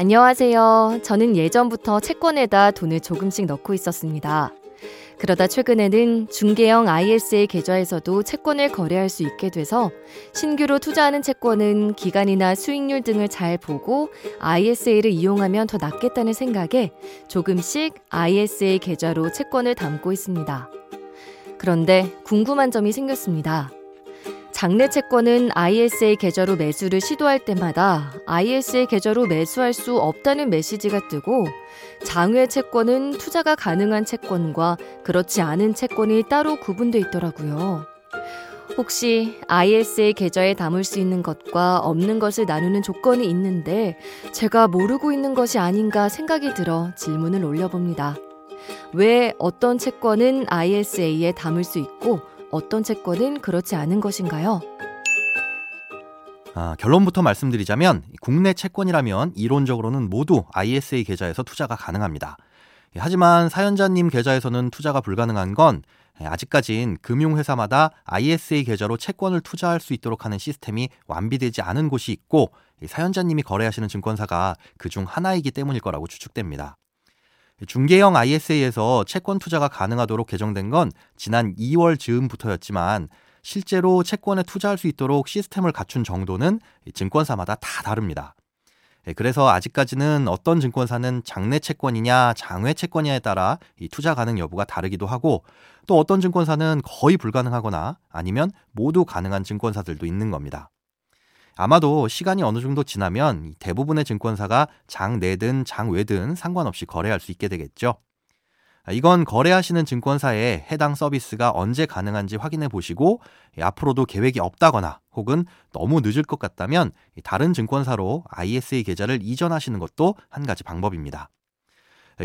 안녕하세요. 저는 예전부터 채권에다 돈을 조금씩 넣고 있었습니다. 그러다 최근에는 중개형 ISA 계좌에서도 채권을 거래할 수 있게 돼서 신규로 투자하는 채권은 기간이나 수익률 등을 잘 보고 ISA를 이용하면 더 낫겠다는 생각에 조금씩 ISA 계좌로 채권을 담고 있습니다. 그런데 궁금한 점이 생겼습니다. 장내 채권은 ISA 계좌로 매수를 시도할 때마다 ISA 계좌로 매수할 수 없다는 메시지가 뜨고 장외 채권은 투자가 가능한 채권과 그렇지 않은 채권이 따로 구분돼 있더라고요. 혹시 ISA 계좌에 담을 수 있는 것과 없는 것을 나누는 조건이 있는데 제가 모르고 있는 것이 아닌가 생각이 들어 질문을 올려봅니다. 왜 어떤 채권은 ISA에 담을 수 있고 어떤 채권은 그렇지 않은 것인가요? 아, 결론부터 말씀드리자면 국내 채권이라면 이론적으로는 모두 ISA 계좌에서 투자가 가능합니다. 하지만 사연자님 계좌에서는 투자가 불가능한 건 아직까진 금융회사마다 ISA 계좌로 채권을 투자할 수 있도록 하는 시스템이 완비되지 않은 곳이 있고 사연자님이 거래하시는 증권사가 그 중 하나이기 때문일 거라고 추측됩니다. 중개형 ISA에서 채권 투자가 가능하도록 개정된 건 지난 2월 즈음부터였지만 실제로 채권에 투자할 수 있도록 시스템을 갖춘 정도는 증권사마다 다 다릅니다. 예, 그래서 아직까지는 어떤 증권사는 장내 채권이냐 장외 채권이냐에 따라 이 투자 가능 여부가 다르기도 하고 또 어떤 증권사는 거의 불가능하거나 아니면 모두 가능한 증권사들도 있는 겁니다. 아마도 시간이 어느 정도 지나면 대부분의 증권사가 장 내든 장 외든 상관없이 거래할 수 있게 되겠죠. 이건 거래하시는 증권사에 해당 서비스가 언제 가능한지 확인해 보시고 앞으로도 계획이 없다거나 혹은 너무 늦을 것 같다면 다른 증권사로 ISA 계좌를 이전하시는 것도 한 가지 방법입니다.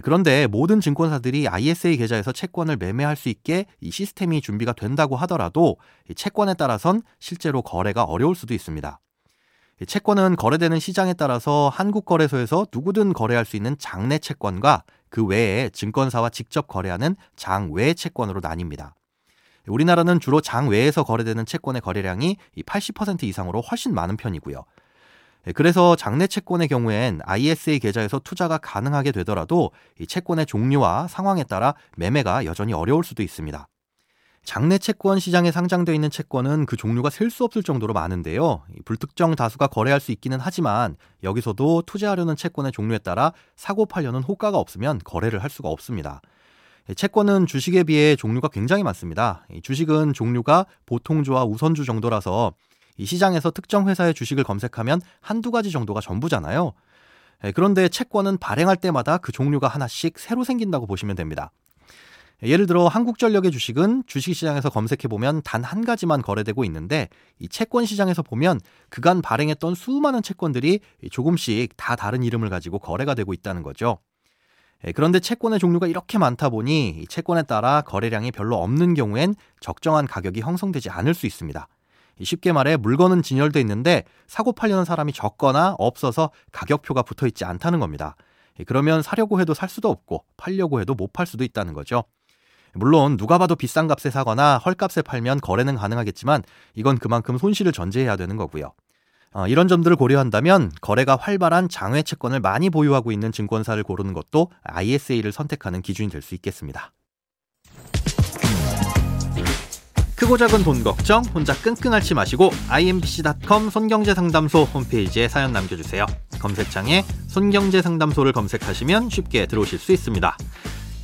그런데 모든 증권사들이 ISA 계좌에서 채권을 매매할 수 있게 이 시스템이 준비가 된다고 하더라도 채권에 따라선 실제로 거래가 어려울 수도 있습니다. 채권은 거래되는 시장에 따라서 한국 거래소에서 누구든 거래할 수 있는 장내 채권과 그 외에 증권사와 직접 거래하는 장외 채권으로 나뉩니다. 우리나라는 주로 장외에서 거래되는 채권의 거래량이 80% 이상으로 훨씬 많은 편이고요. 그래서 장내 채권의 경우엔 ISA 계좌에서 투자가 가능하게 되더라도 이 채권의 종류와 상황에 따라 매매가 여전히 어려울 수도 있습니다. 장내 채권 시장에 상장되어 있는 채권은 그 종류가 셀 수 없을 정도로 많은데요. 불특정 다수가 거래할 수 있기는 하지만 여기서도 투자하려는 채권의 종류에 따라 사고 팔려는 호가가 없으면 거래를 할 수가 없습니다. 채권은 주식에 비해 종류가 굉장히 많습니다. 주식은 종류가 보통주와 우선주 정도라서 이 시장에서 특정 회사의 주식을 검색하면 한두 가지 정도가 전부잖아요. 그런데 채권은 발행할 때마다 그 종류가 하나씩 새로 생긴다고 보시면 됩니다. 예를 들어 한국전력의 주식은 주식시장에서 검색해보면 단 한 가지만 거래되고 있는데 이 채권 시장에서 보면 그간 발행했던 수많은 채권들이 조금씩 다 다른 이름을 가지고 거래가 되고 있다는 거죠. 예, 그런데 채권의 종류가 이렇게 많다 보니 채권에 따라 거래량이 별로 없는 경우엔 적정한 가격이 형성되지 않을 수 있습니다. 쉽게 말해 물건은 진열돼 있는데 사고 팔려는 사람이 적거나 없어서 가격표가 붙어 있지 않다는 겁니다. 예, 그러면 사려고 해도 살 수도 없고 팔려고 해도 못 팔 수도 있다는 거죠. 물론 누가 봐도 비싼 값에 사거나 헐값에 팔면 거래는 가능하겠지만 이건 그만큼 손실을 전제해야 되는 거고요. 어, 이런 점들을 고려한다면 거래가 활발한 장외 채권을 많이 보유하고 있는 증권사를 고르는 것도 ISA를 선택하는 기준이 될 수 있겠습니다. 크고 작은 돈 걱정 혼자 끙끙 앓지 마시고 imbc.com 손경제상담소 홈페이지에 사연 남겨주세요. 검색창에 손경제상담소를 검색하시면 쉽게 들어오실 수 있습니다.